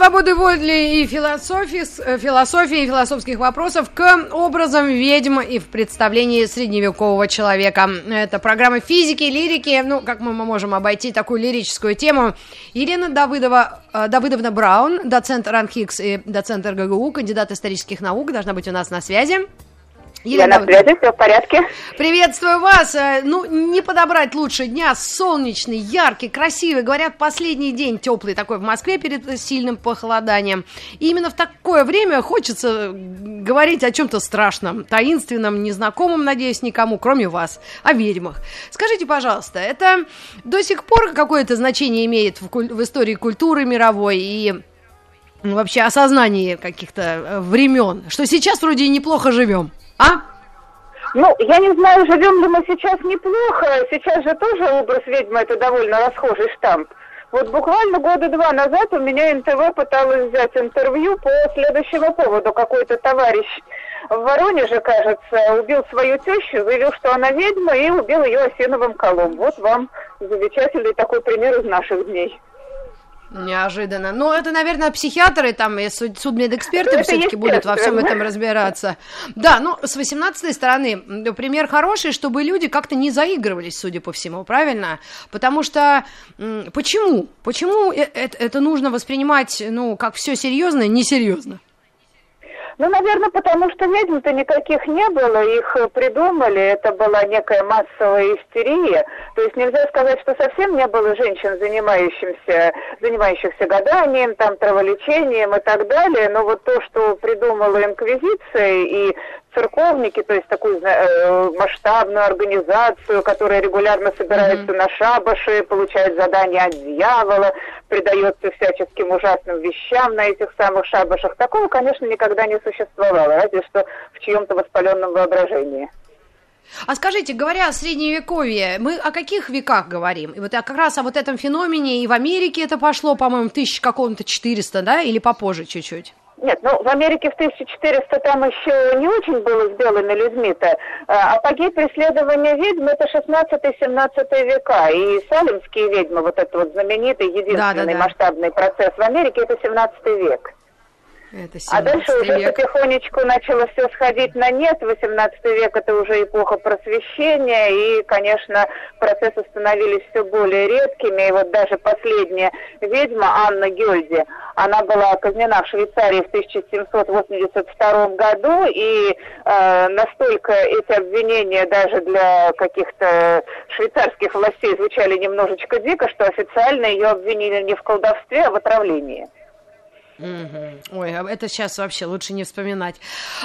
Свободы воли и философии, э, философии и философских вопросов к образам ведьм и в представлении средневекового человека. Это программа физики, лирики. Ну, как мы можем обойти такую лирическую тему? Елена Давыдова, э, Давыдовна Браун, доцент РАНХИКС и доцент РГГУ, кандидат исторических наук, должна быть у нас на связи. Я на связи, все в порядке. Приветствую вас. Э, Ну, не подобрать лучше дня. Солнечный, яркий, красивый. Говорят, последний день теплый такой в Москве перед сильным похолоданием. И именно в такое время хочется говорить о чем-то страшном, таинственном, незнакомом, надеюсь, никому, кроме вас, о ведьмах. Скажите, пожалуйста, это до сих пор какое-то значение имеет в, куль- в истории культуры мировой и вообще осознании каких-то э, времен, что сейчас вроде неплохо живем, а? Ну, я не знаю, живем ли мы сейчас неплохо. Сейчас же тоже образ ведьмы это довольно расхожий штамп. Вот буквально года два назад у меня НТВ пыталась взять интервью по следующему поводу. Какой-то товарищ в Воронеже, кажется, убил свою тещу, заявил, что она ведьма, и убил ее осиновым колом. Вот вам замечательный такой пример из наших дней. Неожиданно. Ну, это, наверное, психиатры там и суд- судмедэксперты Это все-таки будут во всем этом разбираться. Да, ну, с 18 стороны, пример хороший, чтобы люди как-то не заигрывались, судя по всему, правильно? Потому что почему? Почему э- э- это нужно воспринимать, ну, как все серьезно и несерьезно? Ну, наверное, потому что ведьм-то никаких не было, их придумали, это была некая массовая истерия. То есть нельзя сказать, что совсем не было женщин, занимающихся, занимающихся гаданием, там, траволечением и так далее, но вот то, что придумала инквизиция и церковники, то есть такую э, масштабную организацию, которая регулярно собирается на шабаши, получает задания от дьявола, предается всяческим ужасным вещам на этих самых шабашах. Такого, конечно, никогда не существовало, разве что в чьем-то воспаленном воображении. А скажите, говоря о средневековье, мы о каких веках говорим? И вот как раз о вот этом феномене и в Америке это пошло, по-моему, тысяч какого-то 400, да, или попозже чуть-чуть? Нет, ну в Америке в 1400 там еще не очень было с белыми людьми-то. А Апогей преследования ведьм это 16-17 века. И салемские ведьмы, вот этот вот знаменитый, единственный Да-да-да. масштабный процесс в Америке, это 17 век. Это А дальше 17 уже век. потихонечку начало все сходить на нет. 18 век это уже эпоха просвещения, и, конечно, процессы становились все более редкими. И вот даже последняя ведьма Анна Гёльди, она была казнена в Швейцарии в 1782 году, и э, настолько эти обвинения даже для каких-то швейцарских властей звучали немножечко дико, что официально ее обвинили не в колдовстве, а в отравлении. Ой, это сейчас вообще лучше не вспоминать.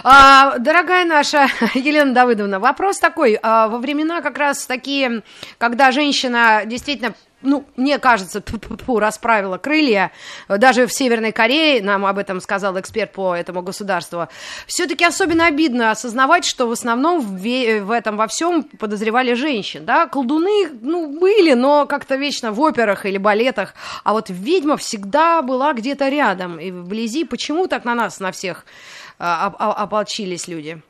А, дорогая наша Елена Давыдовна, вопрос такой. А, во времена как раз такие, когда женщина действительно ну, мне кажется, тьфу-тьфу-тьфу, расправила крылья, даже в Северной Корее, нам об этом сказал эксперт по этому государству, все-таки особенно обидно осознавать, что в основном в, в этом во всем подозревали женщин, да, колдуны, ну, были, но как-то вечно в операх или балетах, а вот ведьма всегда была где-то рядом. И вблизи, почему так на нас, на всех а, оп- оп- ополчились люди?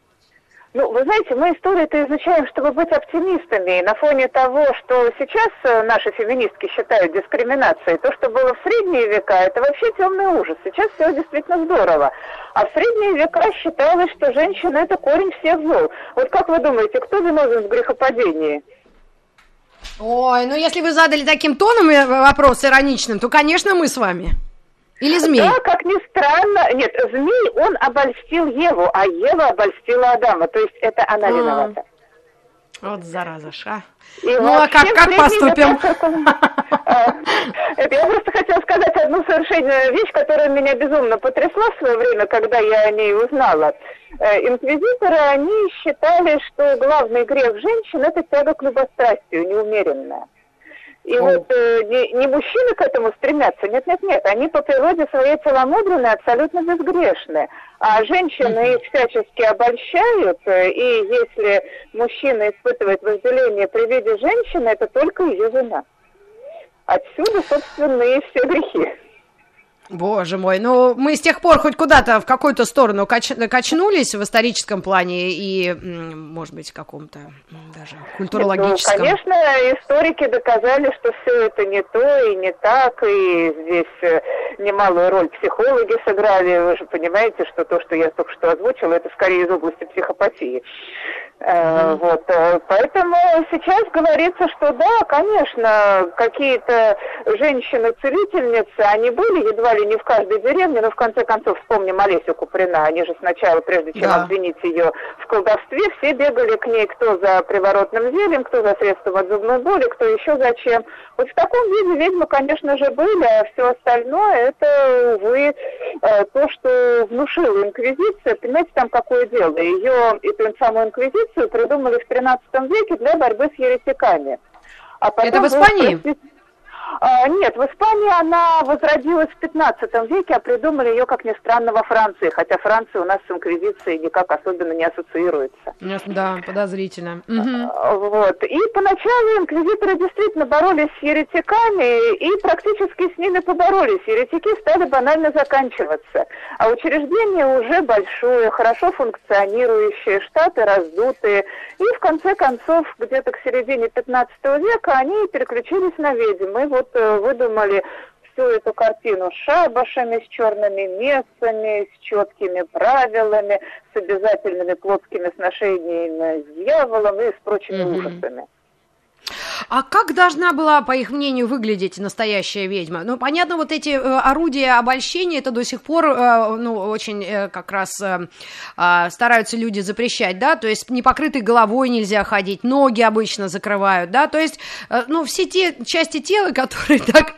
Ну, вы знаете, мы историю-то изучаем, чтобы быть оптимистами. И на фоне того, что сейчас э, наши феминистки считают дискриминацией, то, что было в средние века, это вообще темный ужас. Сейчас все действительно здорово. А в средние века считалось, что женщина это корень всех зол. Вот как вы думаете, кто виновен в грехопадении? Ой, ну если вы задали таким тоном э, вопрос ироничным, то, конечно, мы с вами. Или змей? Да, как ни странно. Нет, змей, он обольстил Еву, а Ева обольстила Адама. То есть это она А. виновата. Вот зараза, ша. И Ну, а как- как поступим? А, Это я просто хотела сказать одну совершенно вещь, которая меня безумно потрясла в свое время, когда я о ней узнала. Э, Инквизиторы, они считали, что главный грех женщин – это тяга к любострастию, неумеренная. И вот э, не, не мужчины к этому стремятся, нет, нет, нет, они по природе своей целомудренные, абсолютно безгрешные. А женщины их всячески обольщают, э, и если мужчина испытывает вожделение при виде женщины, это только ее вина. Отсюда, собственно, и все грехи. Боже мой, ну мы с тех пор хоть куда-то в какую-то сторону кач... качнулись в историческом плане и, может быть, в каком-то даже культурологическом. Ну, конечно, историки доказали, что все это не то и не так, и здесь э, немалую роль психологи сыграли. Вы же понимаете, что то, что я только что озвучила, это скорее из области психопатии. Mm-hmm. Вот, э, поэтому сейчас говорится, что да, конечно, какие-то женщины-целительницы, они были едва ли не в каждой деревне, но в конце концов вспомним Олесю Куприна, они же сначала, прежде чем да. обвинить ее в колдовстве, все бегали к ней кто за приворотным зельем, кто за средством от зубной боли, кто еще зачем. Вот в таком виде ведьмы, конечно же, были, а все остальное это, увы, э, то, что внушила инквизиция. Понимаете, там какое дело? Ее, эту самую инквизицию придумали в 13 веке для борьбы с еретиками. А потом Это в Испании? А, нет, в Испании она возродилась в 15 веке, а придумали ее, как ни странно, во Франции, хотя Франция у нас с инквизицией никак особенно не ассоциируется. Да, подозрительно. Угу. Вот. И поначалу инквизиторы действительно боролись с еретиками и практически с ними поборолись. Еретики стали банально заканчиваться. А учреждение уже большое, хорошо функционирующее, штаты раздутые. И в конце концов, где-то к середине 15 века они переключились на ведьм. И вот э, выдумали всю эту картину с шабашами, с черными мессами, с четкими правилами, с обязательными плотскими сношениями с дьяволом и с прочими mm-hmm. ужасами. А как должна была, по их мнению, выглядеть настоящая ведьма? Ну, понятно, вот эти э, орудия обольщения, это до сих пор, э, ну, очень э, как раз э, э, стараются люди запрещать, да, то есть непокрытой головой нельзя ходить, ноги обычно закрывают, да, то есть, э, ну, все те части тела, которые так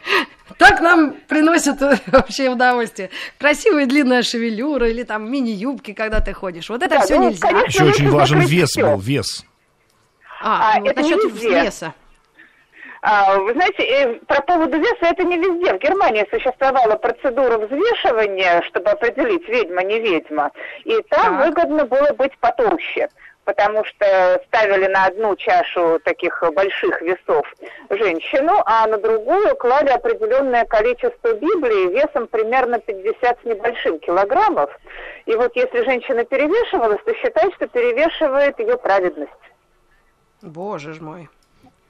так нам приносят вообще удовольствие. Красивая длинная шевелюра или там мини-юбки, когда ты ходишь. Вот это да, все ну, нельзя. Конечно, Еще очень важен вес был, вес. А, а ну, это насчет везде. веса. А, вы знаете, про поводу веса это не везде. В Германии существовала процедура взвешивания, чтобы определить, ведьма, не ведьма. И там так. выгодно было быть потолще потому что ставили на одну чашу таких больших весов женщину, а на другую клали определенное количество Библии весом примерно 50 с небольшим килограммов. И вот если женщина перевешивалась, то считай, что перевешивает ее праведность. Боже ж мой.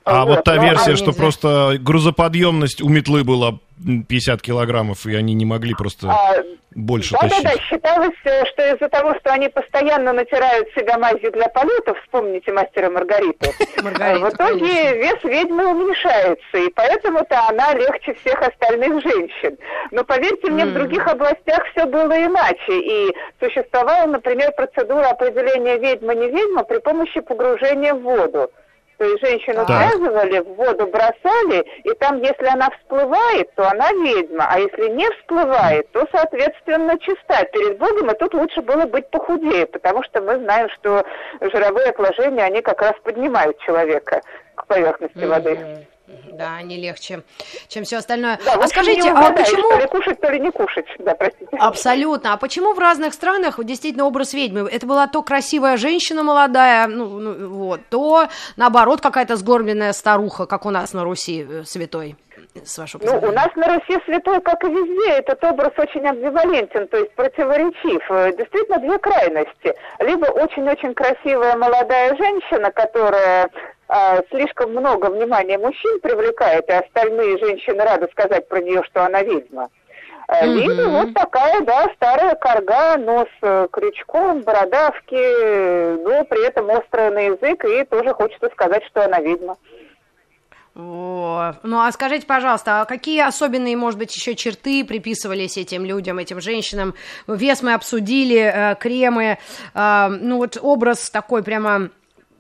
А вот, вот та версия, а что нельзя. просто грузоподъемность у метлы была 50 килограммов, и они не могли просто а, больше да, тащить. Да, да, считалось, э, что из-за того, что они постоянно натирают себя мазью для полетов, вспомните мастера Маргариту, в итоге вес ведьмы уменьшается, и поэтому-то она легче всех остальных женщин. Но поверьте мне, в других областях все было иначе, и существовала, например, процедура определения ведьма-не ведьма при помощи погружения в воду. То есть женщину так. связывали, в воду бросали, и там, если она всплывает, то она ведьма, а если не всплывает, то, соответственно, чиста перед Богом, и тут лучше было быть похудее, потому что мы знаем, что жировые отложения, они как раз поднимают человека к поверхности mm-hmm. воды. Да, не легче, чем все остальное. Да, а скажите, а почему... То ли кушать, то ли не кушать, да, простите. Абсолютно. А почему в разных странах действительно образ ведьмы? Это была то красивая женщина молодая, ну, ну вот, то, наоборот, какая-то сгорбленная старуха, как у нас на Руси э, святой? С вашего ну, у нас на Руси святой, как и везде, этот образ очень амбивалентен, то есть противоречив. Э, действительно, две крайности. Либо очень-очень красивая молодая женщина, которая слишком много внимания мужчин привлекает, и остальные женщины рады сказать про нее, что она ведьма. Mm-hmm. Либо вот такая, да, старая корга, нос э, крючком, бородавки, но при этом острая на язык, и тоже хочется сказать, что она ведьма. О, ну а скажите, пожалуйста, а какие особенные, может быть, еще черты приписывались этим людям, этим женщинам? Вес мы обсудили, э, кремы, э, ну вот образ такой прямо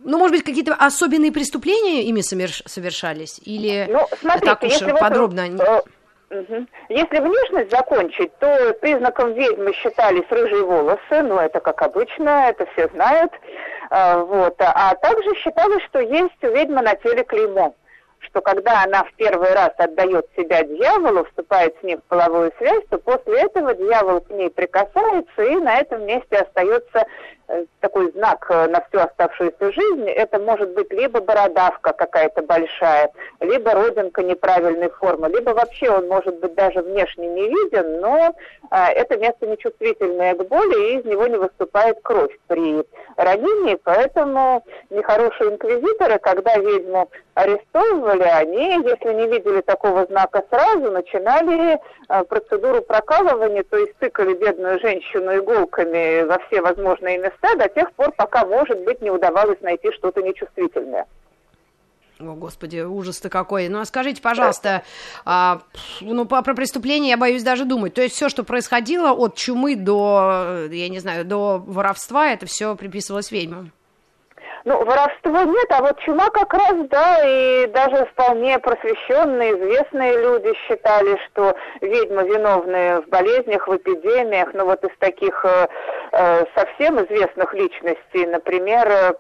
ну, может быть, какие-то особенные преступления ими совершались? Или ну, смотрите, так уж если подробно? Вот, Угу. Если внешность закончить, то признаком ведьмы считались рыжие волосы, ну это как обычно, это все знают. А, вот. А также считалось, что есть у ведьмы на теле клеймо. что когда она в первый раз отдает себя дьяволу, вступает с ним в половую связь, то после этого дьявол к ней прикасается, и на этом месте остается э, такой знак э, на всю оставшуюся жизнь. Это может быть либо бородавка какая-то большая, либо родинка неправильной формы, либо вообще он может быть даже внешне не виден, но а, это место нечувствительное к боли, и из него не выступает кровь при ранении, поэтому нехорошие инквизиторы, когда ведьму арестовывали, они, если не видели такого знака сразу, начинали а, процедуру прокалывания, то есть тыкали бедную женщину иголками во все возможные места до тех пор, пока, может быть, не удавалось найти что-то нечувствительное. О, господи, ужас-то какой. Ну, а скажите, пожалуйста, а, ну, по, про преступление я боюсь даже думать. То есть все, что происходило от чумы до, я не знаю, до воровства, это все приписывалось ведьмам? Ну, воровства нет, а вот чума как раз, да, и даже вполне просвещенные, известные люди считали, что ведьмы виновны в болезнях, в эпидемиях, ну вот из таких э, э совсем известных личностей, например, Э,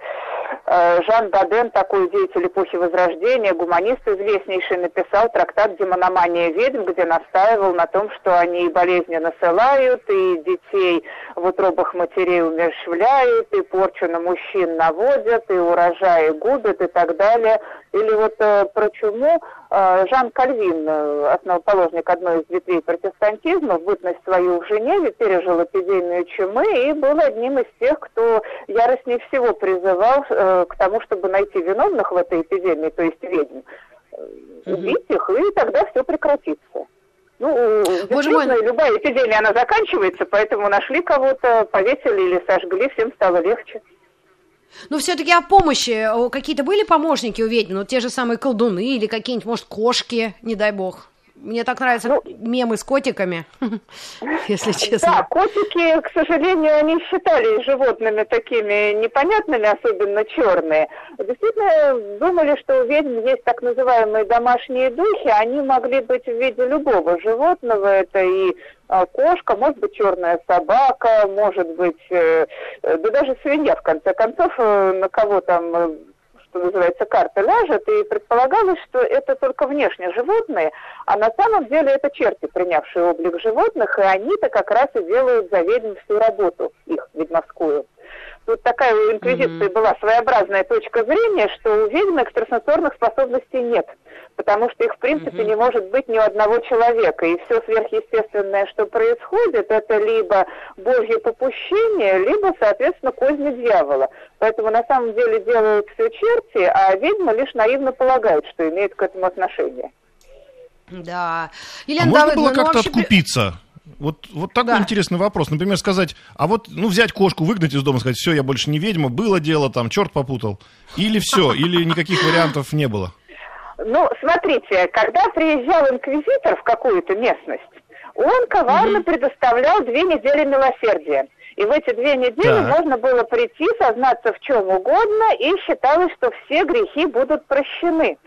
Жан Баден, такой деятель эпохи Возрождения, гуманист известнейший, написал трактат «Демономания ведьм», где настаивал на том, что они болезни насылают, и детей в утробах матерей умерщвляют, и порчу на мужчин наводят, и урожаи губят, и так далее. Или вот э, про чуму э, Жан Кальвин, э, основоположник одной из ветвей протестантизма, в бытность свою в Женеве пережил эпидемию чумы и был одним из тех, кто яростнее всего призывал э, к тому, чтобы найти виновных в этой эпидемии, то есть ведьм, убить их, и тогда все прекратится. Ну, Боже мой. любая эпидемия, она заканчивается, поэтому нашли кого-то, повесили или сожгли, всем стало легче. Но все-таки о помощи какие-то были помощники у ведьм? Ну, те же самые колдуны или какие-нибудь, может, кошки, не дай бог? Мне так нравятся ну, мемы с котиками, если честно. Да, котики, к сожалению, они считались животными такими непонятными, особенно черные. Действительно, думали, что у ведьм есть так называемые домашние духи, они могли быть в виде любого животного, это и а, кошка, может быть черная собака, может быть, э, да даже свинья, в конце концов, э, на кого там э, что называется, карта ляжет, и предполагалось, что это только внешне животные, а на самом деле это черти, принявшие облик животных, и они-то как раз и делают за всю работу их ведьмовскую. Тут такая у инквизиции mm-hmm. была своеобразная точка зрения, что у ведьм экстрасенсорных способностей нет потому что их, в принципе, не может быть ни у одного человека. И все сверхъестественное, что происходит, это либо божье попущение, либо, соответственно, козни дьявола. Поэтому на самом деле делают все черти, а ведьма лишь наивно полагает, что имеет к этому отношение. Да. Елена а можно было ну, как-то вообще... откупиться? Вот, вот такой да. интересный вопрос. Например, сказать, а вот, ну, взять кошку, выгнать из дома, сказать, все, я больше не ведьма, было дело, там, черт попутал. Или все, или никаких вариантов не было. Ну, смотрите, когда приезжал инквизитор в какую-то местность, он коварно mm-hmm. предоставлял две недели милосердия. И в эти две недели так. можно было прийти, сознаться в чем угодно, и считалось, что все грехи будут прощены.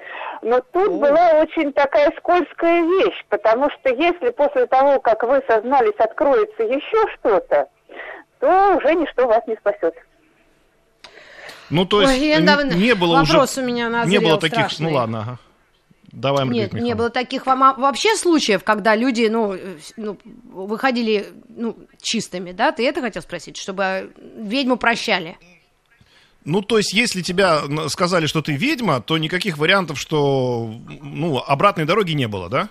Но тут О. была очень такая скользкая вещь, потому что если после того, как вы сознались, откроется еще что-то, то уже ничто вас не спасет. Ну, то есть, Ой, не, не было вопрос уже... у меня назрел Не было таких... Ну, страшный. Ну, ладно, ага. Давай, Нет, не было таких вообще случаев, когда люди, ну, ну, выходили, ну, чистыми, да? Ты это хотел спросить, чтобы ведьму прощали? Ну, то есть, если тебя сказали, что ты ведьма, то никаких вариантов, что, ну, обратной дороги не было, да?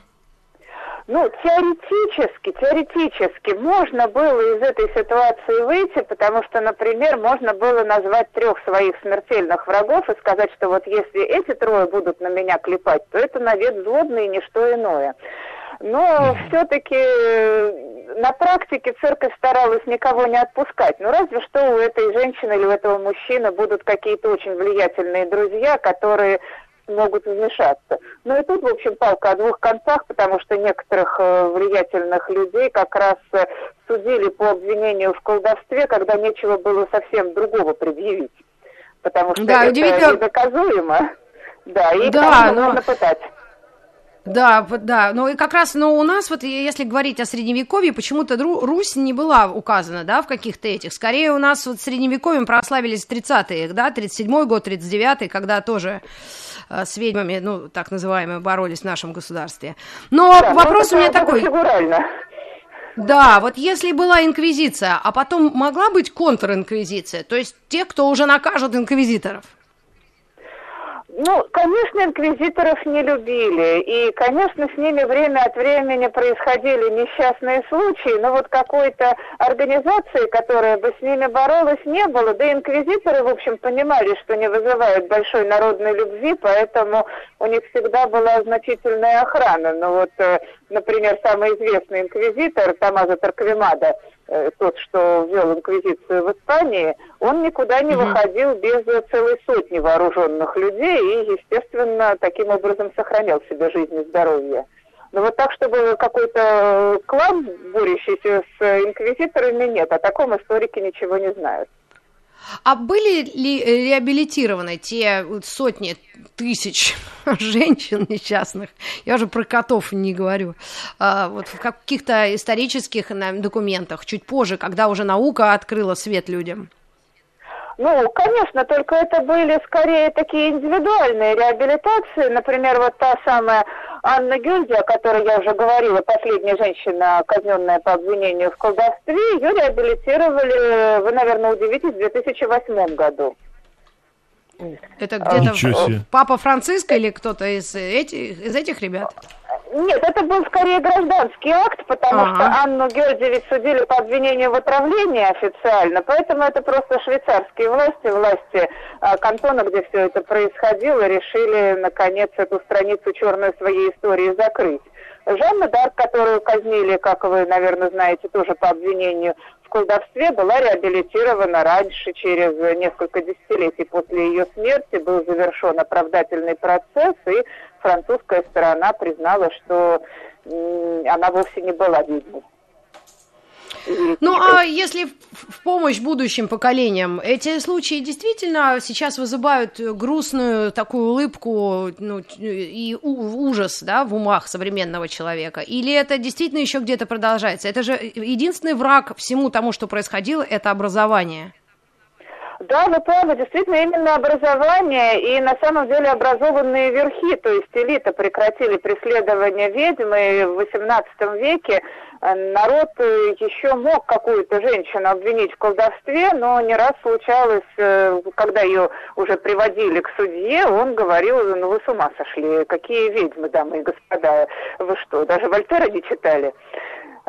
Ну, теоретически, теоретически можно было из этой ситуации выйти, потому что, например, можно было назвать трех своих смертельных врагов и сказать, что вот если эти трое будут на меня клепать, то это навет злобный и ничто иное. Но все-таки э, на практике церковь старалась никого не отпускать. Ну, разве что у этой женщины или у этого мужчины будут какие-то очень влиятельные друзья, которые могут вмешаться. Ну и тут, в общем, палка о двух концах, потому что некоторых э, влиятельных людей как раз э, судили по обвинению в колдовстве, когда нечего было совсем другого предъявить. Потому что да, это удивительно... недоказуемо. Да, и да, но... можно пытать. Да, да, ну и как раз, но у нас вот, если говорить о средневековье, почему-то Русь не была указана, да, в каких-то этих. Скорее у нас вот средневековьем прославились 30-е, да, 37-й год, 39-й, когда тоже с ведьмами, ну, так называемые, боролись в нашем государстве. Но да, вопрос у меня такой... Фигурально. Да, вот если была инквизиция, а потом могла быть контринквизиция, то есть те, кто уже накажут инквизиторов? Ну, конечно, инквизиторов не любили, и, конечно, с ними время от времени происходили несчастные случаи, но вот какой-то организации, которая бы с ними боролась, не было. Да и инквизиторы, в общем, понимали, что не вызывают большой народной любви, поэтому у них всегда была значительная охрана. Ну вот, э, например, самый известный инквизитор Томазо Тарквимада – Э, тот, что ввел инквизицию в Испании, он никуда не выходил без целой сотни вооруженных людей и, естественно, таким образом сохранял себе жизнь и здоровье. Но вот так, чтобы какой-то клан, борющийся с инквизиторами, нет. О таком историки ничего не знают. А были ли реабилитированы те сотни тысяч женщин несчастных, я уже про котов не говорю, а, вот в каких-то исторических документах, чуть позже, когда уже наука открыла свет людям? Ну, конечно, только это были скорее такие индивидуальные реабилитации. Например, вот та самая Анна Гюльди, о которой я уже говорила, последняя женщина, казненная по обвинению в колдовстве, ее реабилитировали, вы, наверное, удивитесь, в 2008 году. Это где-то папа Франциско или кто-то из этих, из этих ребят? Нет, это был скорее гражданский акт, потому ага. что Анну Гердевич судили по обвинению в отравлении официально, поэтому это просто швейцарские власти, власти а, кантона, где все это происходило, решили, наконец, эту страницу черную своей истории закрыть. Жанна Дарк, которую казнили, как вы, наверное, знаете, тоже по обвинению колдовстве, была реабилитирована раньше, через несколько десятилетий после ее смерти был завершен оправдательный процесс, и французская сторона признала, что она вовсе не была ведьмой. Ну, а если в помощь будущим поколениям, эти случаи действительно сейчас вызывают грустную такую улыбку ну, и ужас да, в умах современного человека? Или это действительно еще где-то продолжается? Это же единственный враг всему тому, что происходило, это образование. Да, вы правы, действительно, именно образование и на самом деле образованные верхи, то есть элита прекратили преследование ведьмы в XVIII веке. Э, народ э, еще мог какую-то женщину обвинить в колдовстве, но не раз случалось, э, когда ее уже приводили к судье, он говорил, ну вы с ума сошли, какие ведьмы, дамы и господа, вы что, даже Вольтера не читали?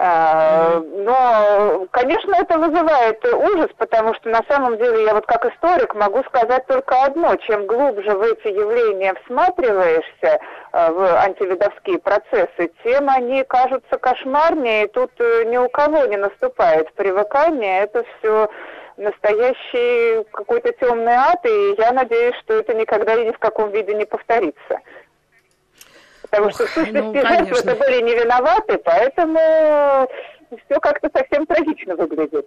А, но, конечно, это вызывает ужас, потому что на самом деле я вот как историк могу сказать только одно. Чем глубже в эти явления всматриваешься, а, в антивидовские процессы, тем они кажутся кошмарнее, и тут э, ни у кого не наступает привыкание. Это все настоящий какой-то темный ад, и я надеюсь, что это никогда и ни в каком виде не повторится. Потому что сущности ну, жертвы были не виноваты, поэтому все как-то совсем трагично выглядит.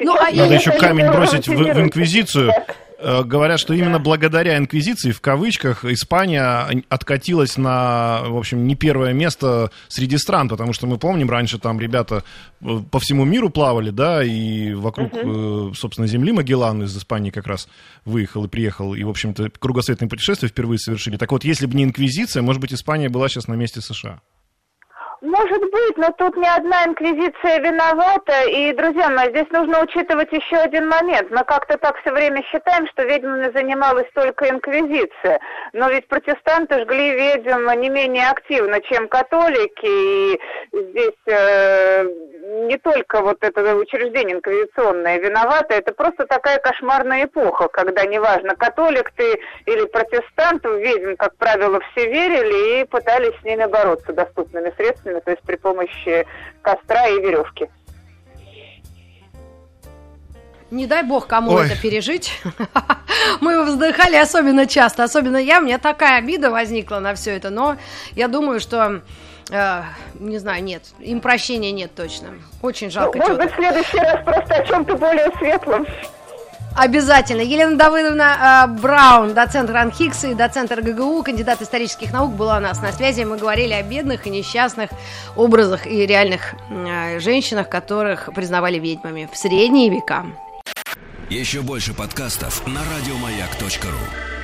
Ну, а Надо еще камень бросить в, в инквизицию. Э, говорят, что именно благодаря инквизиции, в кавычках, Испания откатилась на, в общем, не первое место среди стран, потому что мы помним, раньше там ребята э, по всему миру плавали, да, и вокруг, uh-huh. собственно, земли Магеллан из Испании как раз выехал и приехал, и, в общем-то, кругосветное путешествие впервые совершили. Так вот, если бы не инквизиция, может быть, Испания была сейчас на месте США. Может быть, но тут не одна инквизиция виновата. И, друзья мои, здесь нужно учитывать еще один момент. Мы как-то так все время считаем, что ведьмами занималась только инквизиция. Но ведь протестанты жгли ведьм не менее активно, чем католики. И здесь э, не только вот это учреждение инквизиционное виновато, это просто такая кошмарная эпоха, когда неважно, католик ты или протестант, ведьм, как правило, все верили и пытались с ними бороться доступными средствами то есть при помощи костра и веревки. Не дай бог кому Ой. это пережить. Мы вздыхали особенно часто, особенно я, мне такая обида возникла на все это, но я думаю, что э, не знаю, нет, им прощения нет точно. Очень жалко. Ну, может быть, в следующий раз просто о чем-то более светлом. Обязательно. Елена Давыдовна э, Браун, доцент РАНХИКС и доцент РГГУ, кандидат исторических наук, была у нас на связи. Мы говорили о бедных и несчастных образах и реальных э, женщинах, которых признавали ведьмами в средние века. Еще больше подкастов на радиомаяк.ру